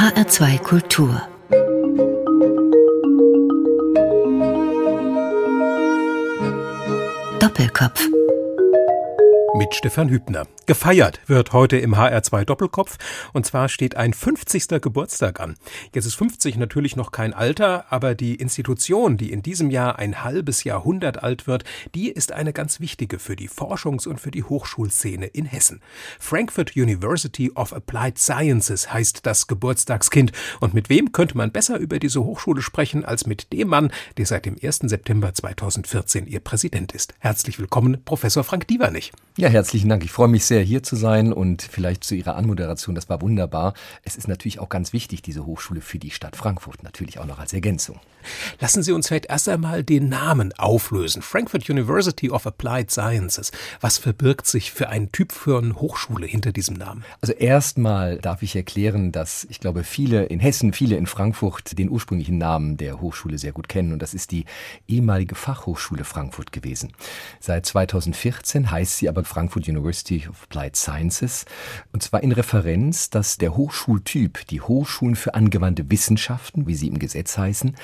HR2 Kultur Doppelkopf mit Stefan Hübner. Gefeiert wird heute im HR2 Doppelkopf und zwar steht ein 50. Geburtstag an. Jetzt ist 50 natürlich noch kein Alter, aber die Institution, die in diesem Jahr ein halbes Jahrhundert alt wird, die ist eine ganz wichtige für die Forschungs- und für die Hochschulszene in Hessen. Frankfurt University of Applied Sciences heißt das Geburtstagskind und mit wem könnte man besser über diese Hochschule sprechen als mit dem Mann, der seit dem 1. September 2014 ihr Präsident ist. Herzlich willkommen, Professor Frank Dievernich. Ja, herzlichen Dank. Ich freue mich sehr, hier zu sein und vielleicht zu Ihrer Anmoderation. Das war wunderbar. Es ist natürlich auch ganz wichtig, diese Hochschule für die Stadt Frankfurt, natürlich auch noch als Ergänzung. Lassen Sie uns vielleicht erst einmal den Namen auflösen. Frankfurt University of Applied Sciences. Was verbirgt sich für einen Typ für eine Hochschule hinter diesem Namen? Also erstmal darf ich erklären, dass ich glaube, viele in Hessen, viele in Frankfurt den ursprünglichen Namen der Hochschule sehr gut kennen. Und das ist die ehemalige Fachhochschule Frankfurt gewesen. Seit 2014 heißt sie aber Frankfurt University of Applied Sciences. Und zwar in Referenz, dass der Hochschultyp, die Hochschulen für angewandte Wissenschaften, wie sie im Gesetz heißen,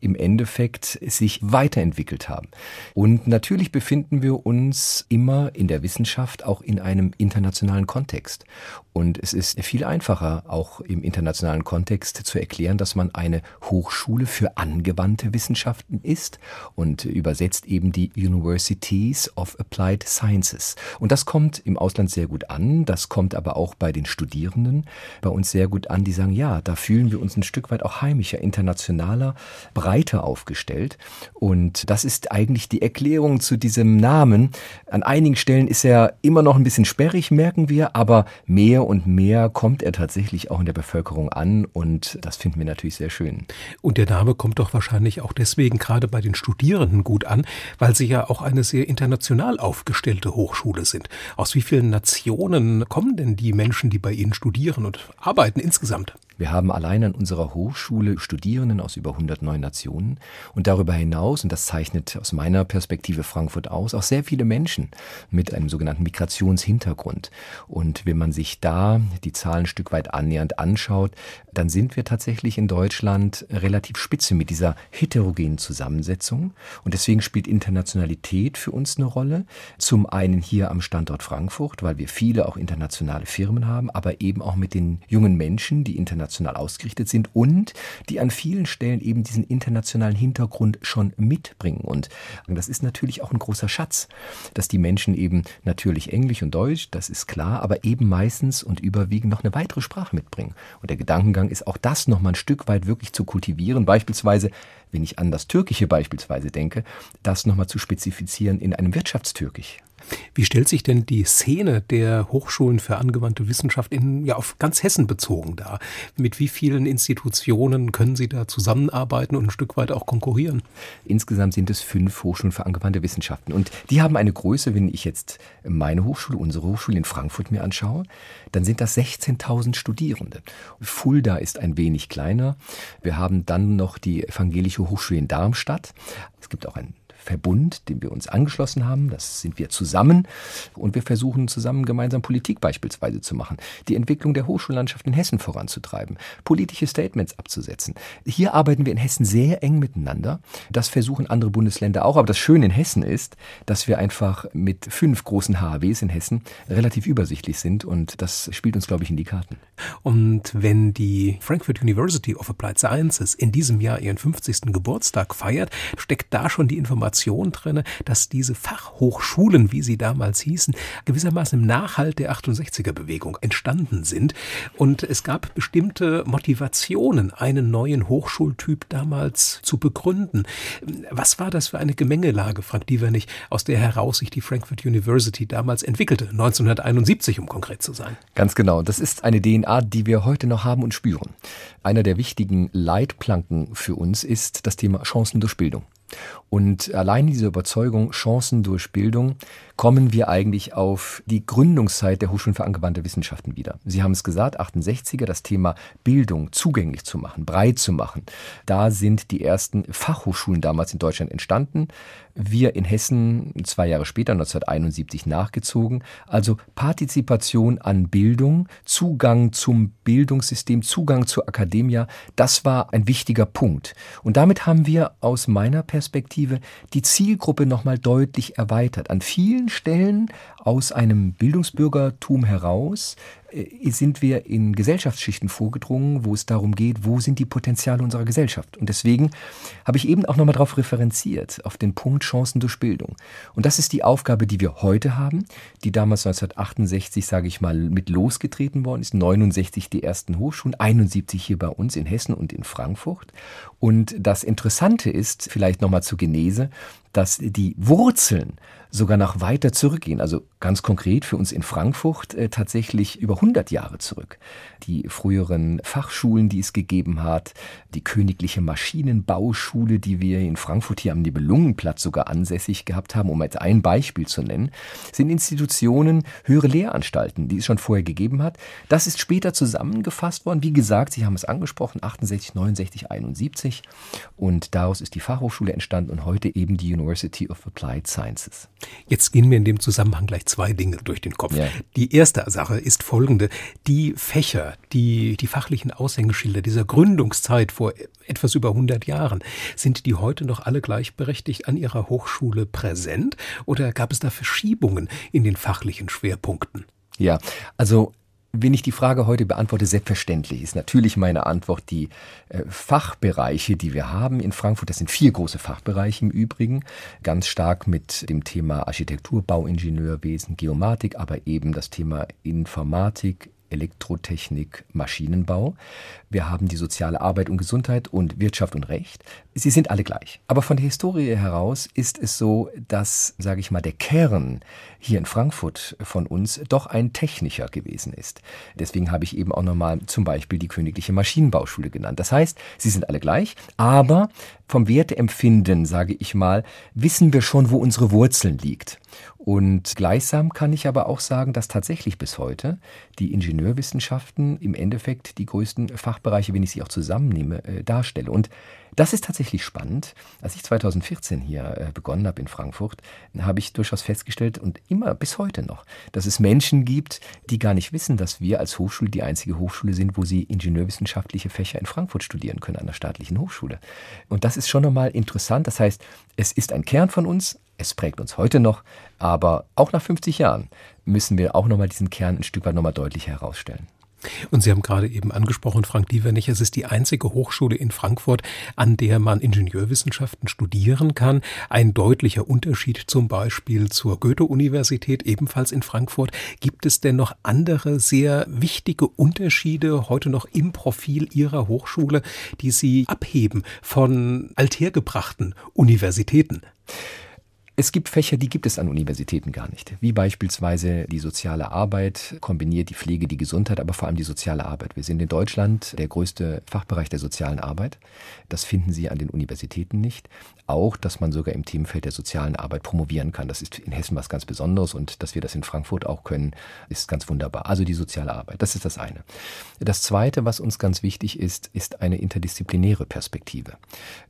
im Endeffekt sich weiterentwickelt haben. Und natürlich befinden wir uns immer in der Wissenschaft auch in einem internationalen Kontext. Und es ist viel einfacher, auch im internationalen Kontext zu erklären, dass man eine Hochschule für angewandte Wissenschaften ist und übersetzt eben die Universities of Applied Sciences. Und das kommt im Ausland sehr gut an, das kommt aber auch bei den Studierenden bei uns sehr gut an, die sagen, ja, da fühlen wir uns ein Stück weit auch heimischer, internationaler, breiter aufgestellt. Und das ist eigentlich die Erklärung zu diesem Namen. An einigen Stellen ist er immer noch ein bisschen sperrig, merken wir, aber mehr und mehr kommt er tatsächlich auch in der Bevölkerung an und das finden wir natürlich sehr schön. Und der Name kommt doch wahrscheinlich auch deswegen gerade bei den Studierenden gut an, weil sie ja auch eine sehr international aufgestellte Hochschule sind. Aus wie vielen Nationen kommen denn die Menschen, die bei Ihnen studieren und arbeiten insgesamt? Wir haben allein an unserer Hochschule Studierenden aus über 109 Nationen und darüber hinaus, und das zeichnet aus meiner Perspektive Frankfurt aus, auch sehr viele Menschen mit einem sogenannten Migrationshintergrund. Und wenn man sich da die Zahlen ein Stück weit annähernd anschaut, dann sind wir tatsächlich in Deutschland relativ spitze mit dieser heterogenen Zusammensetzung. Und deswegen spielt Internationalität für uns eine Rolle. Zum einen hier am Standort Frankfurt, weil wir viele auch internationale Firmen haben, aber eben auch mit den jungen Menschen, die international international ausgerichtet sind und die an vielen Stellen eben diesen internationalen Hintergrund schon mitbringen. Und das ist natürlich auch ein großer Schatz, dass die Menschen eben natürlich Englisch und Deutsch, das ist klar, aber eben meistens und überwiegend noch eine weitere Sprache mitbringen. Und der Gedankengang ist auch das noch mal ein Stück weit wirklich zu kultivieren, beispielsweise wenn ich an das Türkische beispielsweise denke, das nochmal zu spezifizieren in einem Wirtschaftstürkisch. Wie stellt sich denn die Szene der Hochschulen für angewandte Wissenschaft in, ja, auf ganz Hessen bezogen dar? Mit wie vielen Institutionen können Sie da zusammenarbeiten und ein Stück weit auch konkurrieren? Insgesamt sind es fünf Hochschulen für angewandte Wissenschaften. Und die haben eine Größe, wenn ich jetzt meine Hochschule, unsere Hochschule in Frankfurt mir anschaue, dann sind das 16.000 Studierende. Fulda ist ein wenig kleiner. Wir haben dann noch die Evangelische Hochschule in Darmstadt. Es gibt auch ein Verbund, dem wir uns angeschlossen haben. Das sind wir zusammen und wir versuchen zusammen gemeinsam Politik beispielsweise zu machen, die Entwicklung der Hochschullandschaft in Hessen voranzutreiben, politische Statements abzusetzen. Hier arbeiten wir in Hessen sehr eng miteinander. Das versuchen andere Bundesländer auch. Aber das Schöne in Hessen ist, dass wir einfach mit fünf großen HAWs in Hessen relativ übersichtlich sind und das spielt uns, glaube ich, in die Karten. Und wenn die Frankfurt University of Applied Sciences in diesem Jahr ihren 50. Geburtstag feiert, steckt da schon die Information Information drin, dass diese Fachhochschulen, wie sie damals hießen, gewissermaßen im Nachhalt der 68er Bewegung entstanden sind. Und es gab bestimmte Motivationen, einen neuen Hochschultyp damals zu begründen. Was war das für eine Gemengelage, Frank Dievernich, aus der heraus sich die Frankfurt University damals entwickelte, 1971, um konkret zu sein? Ganz genau. Das ist eine DNA, die wir heute noch haben und spüren. Einer der wichtigen Leitplanken für uns ist das Thema Chancen durch Bildung. Und allein diese Überzeugung, Chancen durch Bildung, kommen wir eigentlich auf die Gründungszeit der Hochschulen für angewandte Wissenschaften wieder. Sie haben es gesagt, 68er, das Thema Bildung zugänglich zu machen, breit zu machen. Da sind die ersten Fachhochschulen damals in Deutschland entstanden. Wir in Hessen zwei Jahre später, 1971, nachgezogen. Also Partizipation an Bildung, Zugang zum Bildungssystem, Zugang zur Akademie, das war ein wichtiger Punkt. Und damit haben wir aus meiner Perspektive die Zielgruppe nochmal deutlich erweitert. An vielen Stellen aus einem Bildungsbürgertum heraus sind wir in Gesellschaftsschichten vorgedrungen, wo es darum geht, wo sind die Potenziale unserer Gesellschaft. Und deswegen habe ich eben auch nochmal darauf referenziert, auf den Punkt Chancen durch Bildung. Und das ist die Aufgabe, die wir heute haben, die damals 1968, sage ich mal, mit losgetreten worden ist. 69 die ersten Hochschulen, 71 hier bei uns in Hessen und in Frankfurt. Und das Interessante ist, vielleicht nochmal zur Genese, dass die Wurzeln sogar noch weiter zurückgehen. Also ganz konkret für uns in Frankfurt äh, tatsächlich über 100 Jahre zurück. Die früheren Fachschulen, die es gegeben hat, die königliche Maschinenbauschule, die wir in Frankfurt hier am Nibelungenplatz sogar ansässig gehabt haben, um jetzt ein Beispiel zu nennen, sind Institutionen, höhere Lehranstalten, die es schon vorher gegeben hat. Das ist später zusammengefasst worden. Wie gesagt, Sie haben es angesprochen, 68, 69, 71. Und daraus ist die Fachhochschule entstanden und heute eben die University of Applied Sciences. Jetzt gehen mir in dem Zusammenhang gleich zwei Dinge durch den Kopf. Ja. Die erste Sache ist folgende. Die Fächer, die, die fachlichen Aushängeschilder dieser Gründungszeit vor etwas über 100 Jahren, sind die heute noch alle gleichberechtigt an ihrer Hochschule präsent oder gab es da Verschiebungen in den fachlichen Schwerpunkten? Ja, also wenn ich die Frage heute beantworte, selbstverständlich ist natürlich meine Antwort die äh, Fachbereiche, die wir haben in Frankfurt. Das sind vier große Fachbereiche im Übrigen, ganz stark mit dem Thema Architektur, Bauingenieurwesen, Geomatik, aber eben das Thema Informatik, Elektrotechnik, Maschinenbau. Wir haben die soziale Arbeit und Gesundheit und Wirtschaft und Recht. Sie sind alle gleich. Aber von der Historie heraus ist es so, dass, sage ich mal, der Kern hier in Frankfurt von uns doch ein technischer gewesen ist. Deswegen habe ich eben auch nochmal zum Beispiel die Königliche Maschinenbauschule genannt. Das heißt, sie sind alle gleich, aber vom Werteempfinden, sage ich mal, wissen wir schon, wo unsere Wurzeln liegt. Und gleichsam kann ich aber auch sagen, dass tatsächlich bis heute die Ingenieurwissenschaften im Endeffekt die größten Fachbereiche, wenn ich sie auch zusammennehme, äh, darstelle. Und das ist tatsächlich spannend. Als ich 2014 hier äh, begonnen habe in Frankfurt, habe ich durchaus festgestellt und immer bis heute noch, dass es Menschen gibt, die gar nicht wissen, dass wir als Hochschule die einzige Hochschule sind, wo sie ingenieurwissenschaftliche Fächer in Frankfurt studieren können, an der staatlichen Hochschule. Und das ist schon nochmal interessant. Das heißt, es ist ein Kern von uns, es prägt uns heute noch, aber auch nach 50 Jahren müssen wir auch nochmal diesen Kern ein Stück weit nochmal deutlich herausstellen. Und Sie haben gerade eben angesprochen, Frank Dievernich, es ist die einzige Hochschule in Frankfurt, an der man Ingenieurwissenschaften studieren kann. Ein deutlicher Unterschied zum Beispiel zur Goethe-Universität, ebenfalls in Frankfurt. Gibt es denn noch andere sehr wichtige Unterschiede heute noch im Profil Ihrer Hochschule, die Sie abheben von althergebrachten Universitäten? Es gibt Fächer, die gibt es an Universitäten gar nicht, wie beispielsweise die soziale Arbeit, kombiniert die Pflege, die Gesundheit, aber vor allem die soziale Arbeit. Wir sind in Deutschland der größte Fachbereich der sozialen Arbeit. Das finden Sie an den Universitäten nicht. Auch, dass man sogar im Themenfeld der sozialen Arbeit promovieren kann. Das ist in Hessen was ganz Besonderes und dass wir das in Frankfurt auch können, ist ganz wunderbar. Also die soziale Arbeit, das ist das eine. Das zweite, was uns ganz wichtig ist, ist eine interdisziplinäre Perspektive.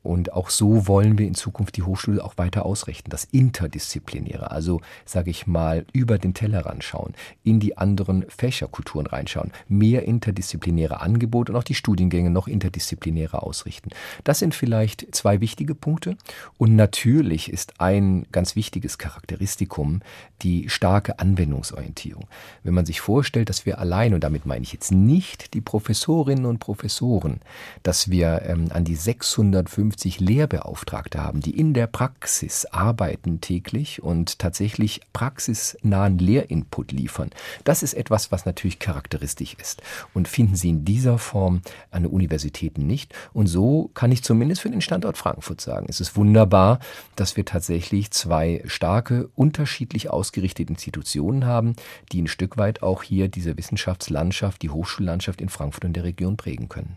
Und auch so wollen wir in Zukunft die Hochschule auch weiter ausrichten. Das interdisziplinäre, also sage ich mal, über den Tellerrand schauen, in die anderen Fächerkulturen reinschauen, mehr interdisziplinäre Angebote und auch die Studiengänge noch interdisziplinärer ausrichten. Das sind vielleicht zwei wichtige Punkte. Und natürlich ist ein ganz wichtiges Charakteristikum die starke Anwendungsorientierung. Wenn man sich vorstellt, dass wir allein, und damit meine ich jetzt nicht die Professorinnen und Professoren, dass wir ähm, an die 650 Lehrbeauftragte haben, die in der Praxis arbeiten, arbeiten täglich und tatsächlich praxisnahen Lehrinput liefern. Das ist etwas, was natürlich charakteristisch ist. Und finden Sie in dieser Form an Universitäten nicht. Und so kann ich zumindest für den Standort Frankfurt sagen, es ist wunderbar, dass wir tatsächlich zwei starke, unterschiedlich ausgerichtete Institutionen haben, die ein Stück weit auch hier diese Wissenschaftslandschaft, die Hochschullandschaft in Frankfurt und der Region prägen können.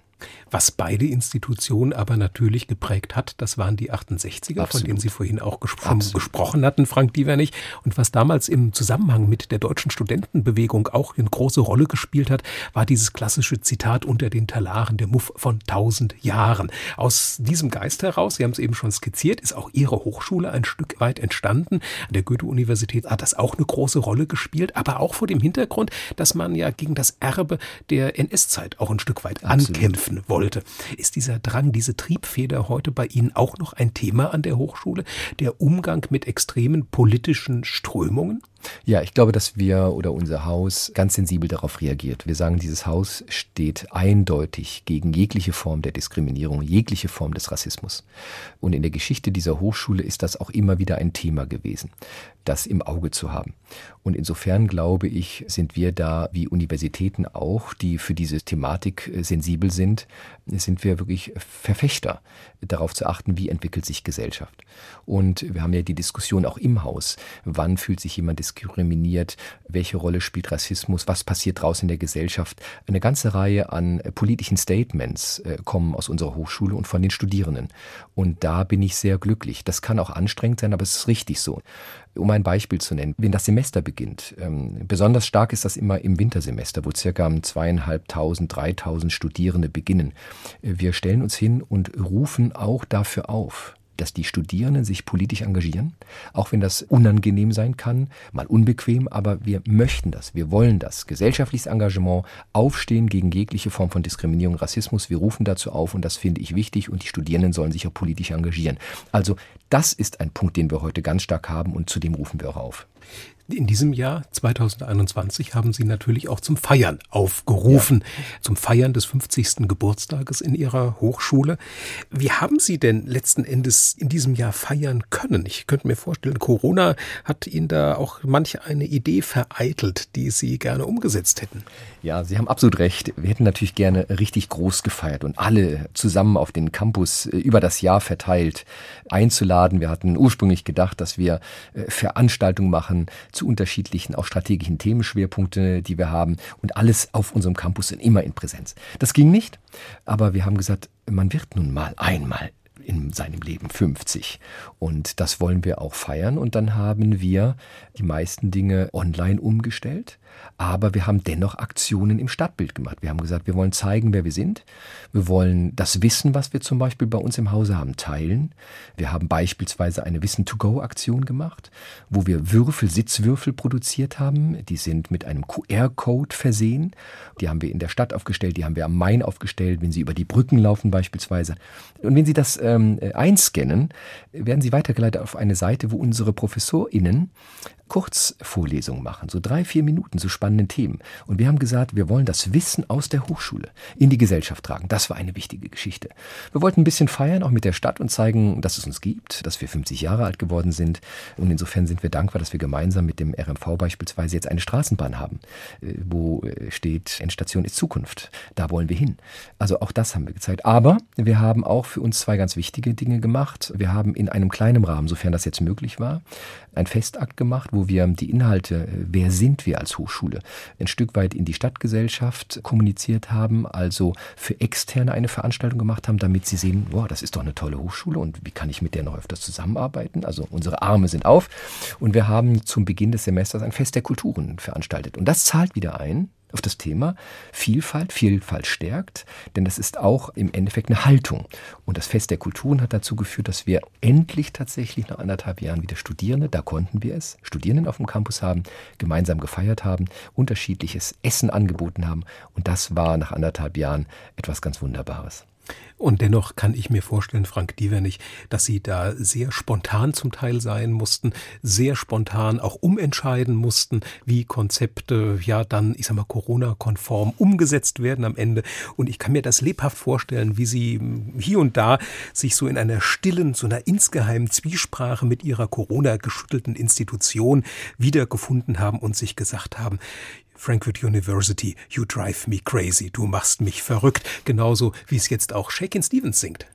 Was beide Institutionen aber natürlich geprägt hat, das waren die 68er, Absolut. von denen Sie vorhin auch gespro gesprochen hatten, Frank Dievernich. Und was damals im Zusammenhang mit der deutschen Studentenbewegung auch eine große Rolle gespielt hat, war dieses klassische Zitat unter den Talaren, der Muff von tausend Jahren. Aus diesem Geist heraus, Sie haben es eben schon skizziert, ist auch Ihre Hochschule ein Stück weit entstanden. An der Goethe-Universität hat das auch eine große Rolle gespielt, aber auch vor dem Hintergrund, dass man ja gegen das Erbe der NS-Zeit auch ein Stück weit Absolut. ankämpfen wollte wollte. Ist dieser Drang, diese Triebfeder heute bei Ihnen auch noch ein Thema an der Hochschule? Der Umgang mit extremen politischen Strömungen? Ja, ich glaube, dass wir oder unser Haus ganz sensibel darauf reagiert. Wir sagen, dieses Haus steht eindeutig gegen jegliche Form der Diskriminierung, jegliche Form des Rassismus. Und in der Geschichte dieser Hochschule ist das auch immer wieder ein Thema gewesen, das im Auge zu haben. Und insofern glaube ich, sind wir da wie Universitäten auch, die für diese Thematik äh, sensibel sind, sind wir wirklich Verfechter darauf zu achten, wie entwickelt sich Gesellschaft. Und wir haben ja die Diskussion auch im Haus. Wann fühlt sich jemand diskriminiert? Welche Rolle spielt Rassismus? Was passiert draußen in der Gesellschaft? Eine ganze Reihe an politischen Statements äh, kommen aus unserer Hochschule und von den Studierenden. Und da bin ich sehr glücklich. Das kann auch anstrengend sein, aber es ist richtig so. Um ein Beispiel zu nennen, wenn das Semester beginnt, ähm, besonders stark ist das immer im Wintersemester, wo circa zweieinhalbtausend, dreitausend Studierende beginnen. Wir stellen uns hin und rufen auch dafür auf, dass die Studierenden sich politisch engagieren, auch wenn das unangenehm sein kann, mal unbequem, aber wir möchten das, wir wollen das. Gesellschaftliches Engagement, Aufstehen gegen jegliche Form von Diskriminierung, Rassismus, wir rufen dazu auf und das finde ich wichtig und die Studierenden sollen sich auch politisch engagieren. Also das ist ein Punkt, den wir heute ganz stark haben und zu dem rufen wir auch auf. In diesem Jahr 2021 haben Sie natürlich auch zum Feiern aufgerufen, ja. zum Feiern des 50. Geburtstages in Ihrer Hochschule. Wie haben Sie denn letzten Endes in diesem Jahr feiern können? Ich könnte mir vorstellen, Corona hat Ihnen da auch manche eine Idee vereitelt, die Sie gerne umgesetzt hätten. Ja, Sie haben absolut recht. Wir hätten natürlich gerne richtig groß gefeiert und alle zusammen auf den Campus äh, über das Jahr verteilt einzuladen. Wir hatten ursprünglich gedacht, dass wir äh, Veranstaltungen machen zu unterschiedlichen, auch strategischen Themenschwerpunkte, die wir haben. Und alles auf unserem Campus sind immer in Präsenz. Das ging nicht, aber wir haben gesagt, man wird nun mal einmal in seinem Leben 50. Und das wollen wir auch feiern. Und dann haben wir die meisten Dinge online umgestellt. Aber wir haben dennoch Aktionen im Stadtbild gemacht. Wir haben gesagt, wir wollen zeigen, wer wir sind. Wir wollen das Wissen, was wir zum Beispiel bei uns im Hause haben, teilen. Wir haben beispielsweise eine Wissen-to-Go-Aktion gemacht, wo wir Würfel, Sitzwürfel produziert haben. Die sind mit einem QR-Code versehen. Die haben wir in der Stadt aufgestellt, die haben wir am Main aufgestellt, wenn Sie über die Brücken laufen beispielsweise. Und wenn Sie das ähm, einscannen, werden Sie weitergeleitet auf eine Seite, wo unsere ProfessorInnen Kurzvorlesungen machen, so drei, vier Minuten zu spannenden Themen. Und wir haben gesagt, wir wollen das Wissen aus der Hochschule in die Gesellschaft tragen. Das war eine wichtige Geschichte. Wir wollten ein bisschen feiern, auch mit der Stadt und zeigen, dass es uns gibt, dass wir 50 Jahre alt geworden sind. Und insofern sind wir dankbar, dass wir gemeinsam mit dem RMV beispielsweise jetzt eine Straßenbahn haben, äh, wo äh, steht, Endstation ist Zukunft. Da wollen wir hin. Also auch das haben wir gezeigt. Aber wir haben auch für uns zwei ganz wichtige Dinge gemacht. Wir haben in einem kleinen Rahmen, sofern das jetzt möglich war, ein Festakt gemacht, wo wir die Inhalte, wer sind wir als Hochschule, ein Stück weit in die Stadtgesellschaft kommuniziert haben, also für Externe eine Veranstaltung gemacht haben, damit sie sehen, boah, das ist doch eine tolle Hochschule und wie kann ich mit der noch öfters zusammenarbeiten? Also unsere Arme sind auf und wir haben zum Beginn des Semesters ein Fest der Kulturen veranstaltet und das zahlt wieder ein auf das Thema Vielfalt. Vielfalt stärkt, denn das ist auch im Endeffekt eine Haltung. Und das Fest der Kulturen hat dazu geführt, dass wir endlich tatsächlich nach anderthalb Jahren wieder Studierende, da konnten wir es, Studierenden auf dem Campus haben, gemeinsam gefeiert haben, unterschiedliches Essen angeboten haben. Und das war nach anderthalb Jahren etwas ganz Wunderbares. Und dennoch kann ich mir vorstellen, Frank Dievernich, dass Sie da sehr spontan zum Teil sein mussten, sehr spontan auch umentscheiden mussten, wie Konzepte ja dann, ich sag mal, Corona-konform umgesetzt werden am Ende. Und ich kann mir das lebhaft vorstellen, wie Sie hier und da sich so in einer stillen, so einer insgeheimen Zwiesprache mit Ihrer Corona-geschüttelten Institution wiedergefunden haben und sich gesagt haben, Frankfurt University, You Drive Me Crazy, du machst mich verrückt, genauso wie es jetzt auch Shakin' Stevens singt.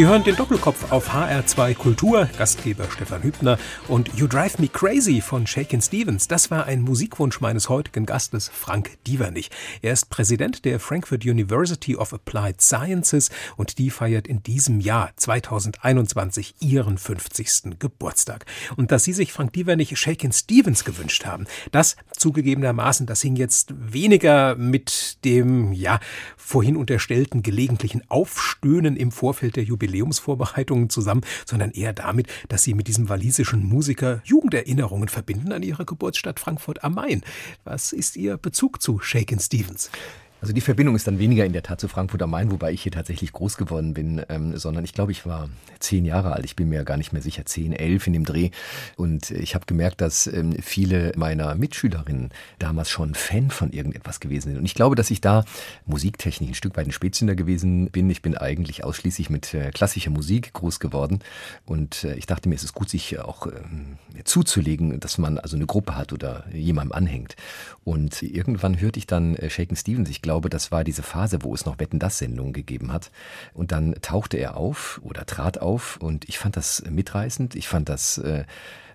Sie hören den Doppelkopf auf HR2 Kultur, Gastgeber Stefan Hübner und You Drive Me Crazy von Shakin Stevens. Das war ein Musikwunsch meines heutigen Gastes Frank Dievernich. Er ist Präsident der Frankfurt University of Applied Sciences und die feiert in diesem Jahr 2021 ihren 50. Geburtstag. Und dass Sie sich Frank Dievernich Shakin Stevens gewünscht haben, das zugegebenermaßen, das hing jetzt weniger mit dem, ja, vorhin unterstellten gelegentlichen Aufstöhnen im Vorfeld der Jubiläumsvorbereitungen zusammen, sondern eher damit, dass sie mit diesem walisischen Musiker Jugenderinnerungen verbinden an ihre Geburtsstadt Frankfurt am Main. Was ist Ihr Bezug zu Shakin Stevens? Also die Verbindung ist dann weniger in der Tat zu Frankfurt am Main, wobei ich hier tatsächlich groß geworden bin, ähm, sondern ich glaube, ich war zehn Jahre alt. Ich bin mir gar nicht mehr sicher, zehn, elf in dem Dreh. Und ich habe gemerkt, dass ähm, viele meiner Mitschülerinnen damals schon Fan von irgendetwas gewesen sind. Und ich glaube, dass ich da musiktechnisch ein Stück weit ein Spätzünder gewesen bin. Ich bin eigentlich ausschließlich mit äh, klassischer Musik groß geworden. Und äh, ich dachte mir, es ist gut, sich auch ähm, zuzulegen, dass man also eine Gruppe hat oder jemandem anhängt. Und irgendwann hörte ich dann äh, Shaken Stevens. Ich glaube, das war diese Phase, wo es noch Wetten das Sendungen gegeben hat. Und dann tauchte er auf oder trat auf und ich fand das mitreißend. Ich fand das äh,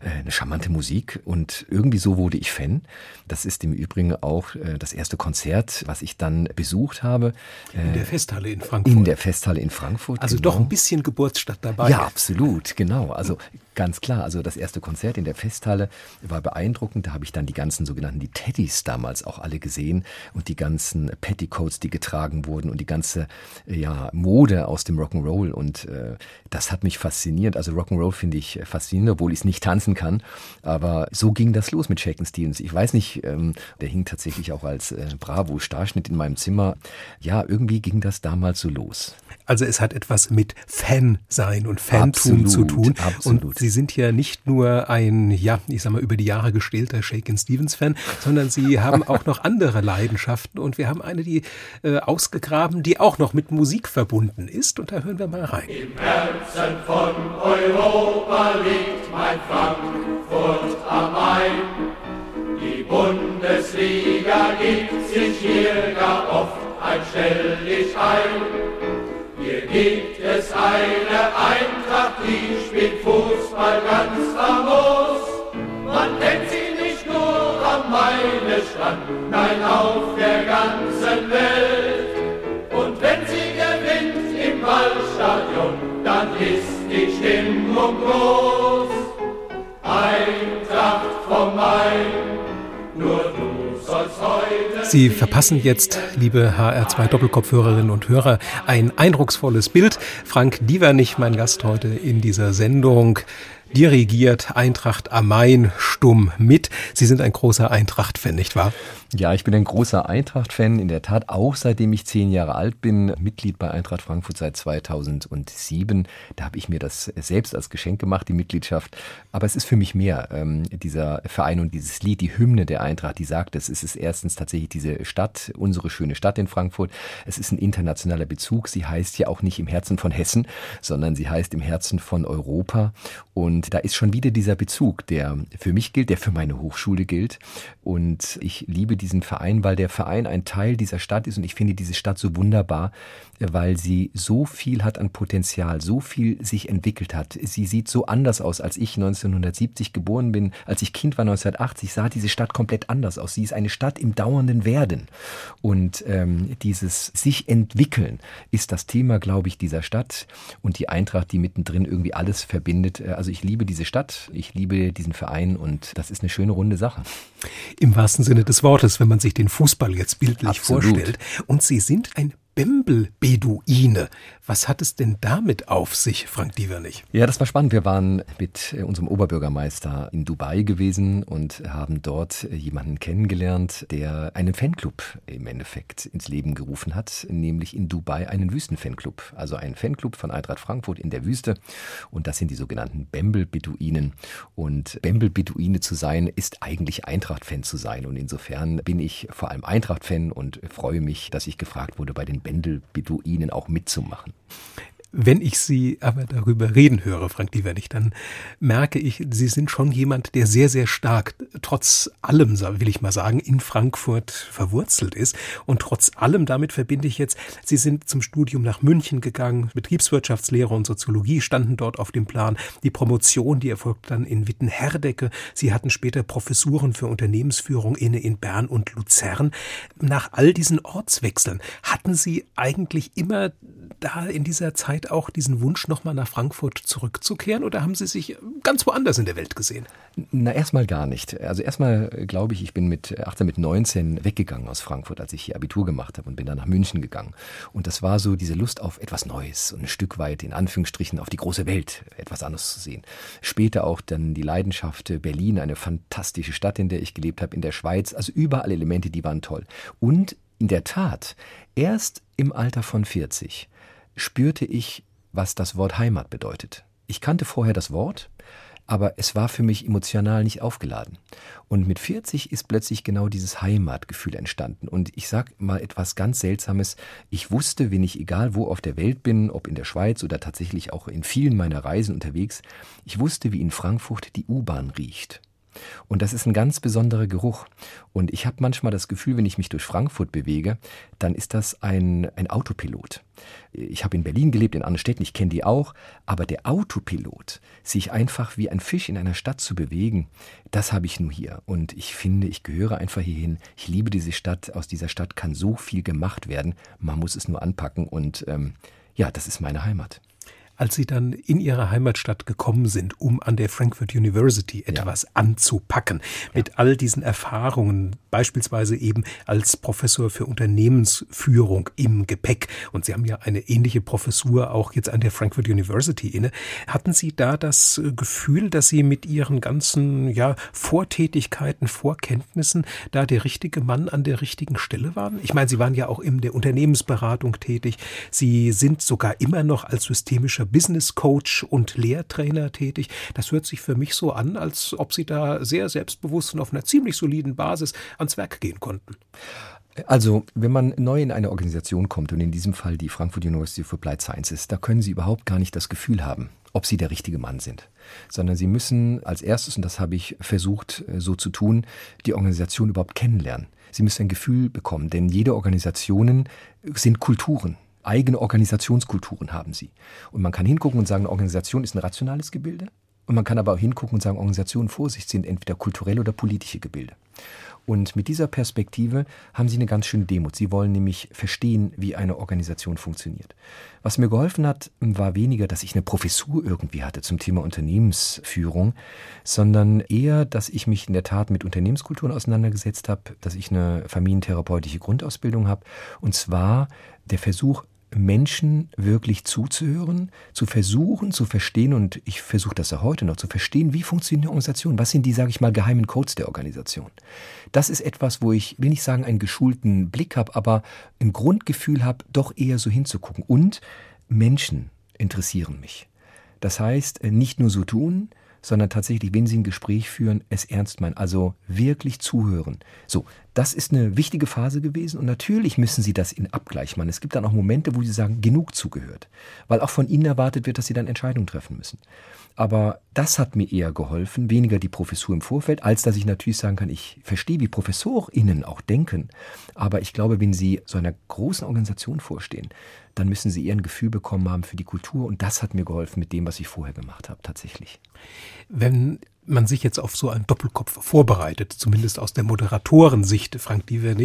eine charmante Musik und irgendwie so wurde ich Fan. Das ist im Übrigen auch äh, das erste Konzert, was ich dann besucht habe. In der Festhalle in Frankfurt. In der Festhalle in Frankfurt. Also genau. doch ein bisschen Geburtsstadt dabei. Ja, absolut, genau. Also ganz klar. Also das erste Konzert in der Festhalle war beeindruckend. Da habe ich dann die ganzen sogenannten die Teddys damals auch alle gesehen und die ganzen Petticoats, die getragen wurden und die ganze ja Mode aus dem Rock'n'Roll und äh, das hat mich fasziniert. Also Rock'n'Roll finde ich faszinierend, obwohl ich es nicht tanzen kann. Aber so ging das los mit Shaken Stevens. Ich weiß nicht, ähm, der hing tatsächlich auch als äh, Bravo-Starschnitt in meinem Zimmer. Ja, irgendwie ging das damals so los. Also es hat etwas mit Fan sein und Fantum absolut, zu tun. Absolut. Und Sie sind ja nicht nur ein, ja, ich sag mal, über die Jahre gestählter Shaken Stevens Fan, sondern Sie haben auch noch andere Leidenschaften. Und wir haben eine, die äh, ausgegraben, die auch noch mit Musik verbunden ist. Und da hören wir mal rein. Im Herzen von Europa liegt mein Frankfurt am Main. Die Bundesliga gibt sich hier gar oft ein Stell dich ein. Hier gibt es eine Eintracht, die spielt Fußball ganz famos. Man kennt sie nicht nur am Mainestrand, nein auf der ganzen Welt. Und wenn sie gewinnt im Ballstadion, dann ist die Stimmung groß. Sie verpassen jetzt, liebe HR2 Doppelkopfhörerinnen und Hörer, ein eindrucksvolles Bild. Frank Dievernich, mein Gast heute in dieser Sendung, dirigiert Eintracht am Main stumm mit. Sie sind ein großer Eintracht-Fan, nicht wahr? Ja, ich bin ein großer Eintracht-Fan, in der Tat auch seitdem ich zehn Jahre alt bin, Mitglied bei Eintracht Frankfurt seit 2007. Da habe ich mir das selbst als Geschenk gemacht, die Mitgliedschaft. Aber es ist für mich mehr. Ähm, dieser Verein und dieses Lied, die Hymne der Eintracht, die sagt es. Es ist erstens tatsächlich diese Stadt, unsere schöne Stadt in Frankfurt. Es ist ein internationaler Bezug. Sie heißt ja auch nicht im Herzen von Hessen, sondern sie heißt im Herzen von Europa. Und da ist schon wieder dieser Bezug, der für mich gilt, der für meine Hochschule gilt. Und ich liebe diesen Verein, weil der Verein ein Teil dieser Stadt ist und ich finde diese Stadt so wunderbar, weil sie so viel hat an Potenzial, so viel sich entwickelt hat. Sie sieht so anders aus, als ich 1970 geboren bin. Als ich Kind war 1980, sah diese Stadt komplett anders aus. Sie ist eine Stadt im dauernden Werden. Und ähm, dieses sich entwickeln ist das Thema, glaube ich, dieser Stadt und die Eintracht, die mittendrin irgendwie alles verbindet. Äh, also ich liebe diese Stadt, ich liebe diesen Verein und das ist eine schöne runde Sache. Im wahrsten Sinne des Wortes, wenn man sich den Fußball jetzt bildlich Absolut. vorstellt. Und Sie sind ein Bembel-Beduine. Was hat es denn damit auf sich, Frank Dievernich? Ja, das war spannend. Wir waren mit äh, unserem Oberbürgermeister in Dubai gewesen und haben dort äh, jemanden kennengelernt, der einen Fanclub im Endeffekt ins Leben gerufen hat, nämlich in Dubai einen Wüstenfanclub. Also ein Fanclub von Eintracht Frankfurt in der Wüste. Und das sind die sogenannten Bembel-Beduinen. Und Bembel-Beduine zu sein, ist eigentlich Eintracht-Fan zu sein. Und insofern bin ich vor allem Eintracht-Fan und freue mich, dass ich gefragt wurde bei den Bendel-Beduinen auch mitzumachen. Wenn ich Sie aber darüber reden höre, Frank Diewerlich, dann merke ich, Sie sind schon jemand, der sehr, sehr stark, trotz allem, will ich mal sagen, in Frankfurt verwurzelt ist. Und trotz allem, damit verbinde ich jetzt, Sie sind zum Studium nach München gegangen, Betriebswirtschaftslehre und Soziologie standen dort auf dem Plan. Die Promotion, die erfolgt dann in Witten-Herdecke. Sie hatten später Professuren für Unternehmensführung inne in Bern und Luzern. Nach all diesen Ortswechseln hatten Sie eigentlich immer da in dieser Zeit auch diesen Wunsch, nochmal nach Frankfurt zurückzukehren oder haben Sie sich ganz woanders in der Welt gesehen? Na, erstmal gar nicht. Also erstmal glaube ich, ich bin mit 18, mit 19 weggegangen aus Frankfurt, als ich hier Abitur gemacht habe und bin dann nach München gegangen. Und das war so diese Lust auf etwas Neues und ein Stück weit in Anführungsstrichen auf die große Welt, etwas anderes zu sehen. Später auch dann die Leidenschaft Berlin, eine fantastische Stadt, in der ich gelebt habe, in der Schweiz. Also überall Elemente, die waren toll. Und in der Tat, erst im Alter von 40 spürte ich, was das Wort Heimat bedeutet. Ich kannte vorher das Wort, aber es war für mich emotional nicht aufgeladen. Und mit 40 ist plötzlich genau dieses Heimatgefühl entstanden. Und ich sag mal etwas ganz Seltsames. Ich wusste, wenn ich egal wo auf der Welt bin, ob in der Schweiz oder tatsächlich auch in vielen meiner Reisen unterwegs, ich wusste, wie in Frankfurt die U-Bahn riecht. Und das ist ein ganz besonderer Geruch. Und ich habe manchmal das Gefühl, wenn ich mich durch Frankfurt bewege, dann ist das ein, ein Autopilot. Ich habe in Berlin gelebt, in anderen Städten, ich kenne die auch, aber der Autopilot, sich einfach wie ein Fisch in einer Stadt zu bewegen, das habe ich nur hier. Und ich finde, ich gehöre einfach hierhin. Ich liebe diese Stadt. Aus dieser Stadt kann so viel gemacht werden. Man muss es nur anpacken. Und ähm, ja, das ist meine Heimat als Sie dann in Ihre Heimatstadt gekommen sind, um an der Frankfurt University etwas ja. anzupacken, mit ja. all diesen Erfahrungen, beispielsweise eben als Professor für Unternehmensführung im Gepäck. Und Sie haben ja eine ähnliche Professur auch jetzt an der Frankfurt University inne. Hatten Sie da das Gefühl, dass Sie mit Ihren ganzen ja, Vortätigkeiten, Vorkenntnissen da der richtige Mann an der richtigen Stelle waren? Ich meine, Sie waren ja auch in der Unternehmensberatung tätig. Sie sind sogar immer noch als systemischer Business Coach und Lehrtrainer tätig. Das hört sich für mich so an, als ob Sie da sehr selbstbewusst und auf einer ziemlich soliden Basis ans Werk gehen konnten. Also, wenn man neu in eine Organisation kommt und in diesem Fall die Frankfurt University for Applied Sciences, da können Sie überhaupt gar nicht das Gefühl haben, ob Sie der richtige Mann sind, sondern Sie müssen als erstes, und das habe ich versucht äh, so zu tun, die Organisation überhaupt kennenlernen. Sie müssen ein Gefühl bekommen, denn jede Organisationen sind Kulturen eigene Organisationskulturen haben sie. Und man kann hingucken und sagen, eine Organisation ist ein rationales Gebilde. Und man kann aber auch hingucken und sagen, Organisationen vor sich sind entweder kulturelle oder politische Gebilde. Und mit dieser Perspektive haben sie eine ganz schöne Demut. Sie wollen nämlich verstehen, wie eine Organisation funktioniert. Was mir geholfen hat, war weniger, dass ich eine Professur irgendwie hatte zum Thema Unternehmensführung, sondern eher, dass ich mich in der Tat mit Unternehmenskulturen auseinandergesetzt habe, dass ich eine familientherapeutische Grundausbildung habe. Und zwar der Versuch, Menschen wirklich zuzuhören, zu versuchen, zu verstehen, und ich versuche das ja heute noch, zu verstehen, wie funktioniert eine Organisation, was sind die, sage ich mal, geheimen Codes der Organisation. Das ist etwas, wo ich, will nicht sagen, einen geschulten Blick habe, aber ein Grundgefühl habe, doch eher so hinzugucken. Und Menschen interessieren mich. Das heißt, nicht nur so tun, sondern tatsächlich, wenn Sie ein Gespräch führen, es ernst meinen, also wirklich zuhören. So, das ist eine wichtige Phase gewesen und natürlich müssen Sie das in Abgleich machen. Es gibt dann auch Momente, wo Sie sagen, genug zugehört, weil auch von Ihnen erwartet wird, dass Sie dann Entscheidungen treffen müssen. Aber das hat mir eher geholfen, weniger die Professur im Vorfeld, als dass ich natürlich sagen kann, ich verstehe, wie ProfessorInnen auch denken. Aber ich glaube, wenn Sie so einer großen Organisation vorstehen, dann müssen Sie eher ein Gefühl bekommen haben für die Kultur. Und das hat mir geholfen mit dem, was ich vorher gemacht habe, tatsächlich. Wenn man sich jetzt auf so einen Doppelkopf vorbereitet, zumindest aus der Moderatorensicht, Frank Diewer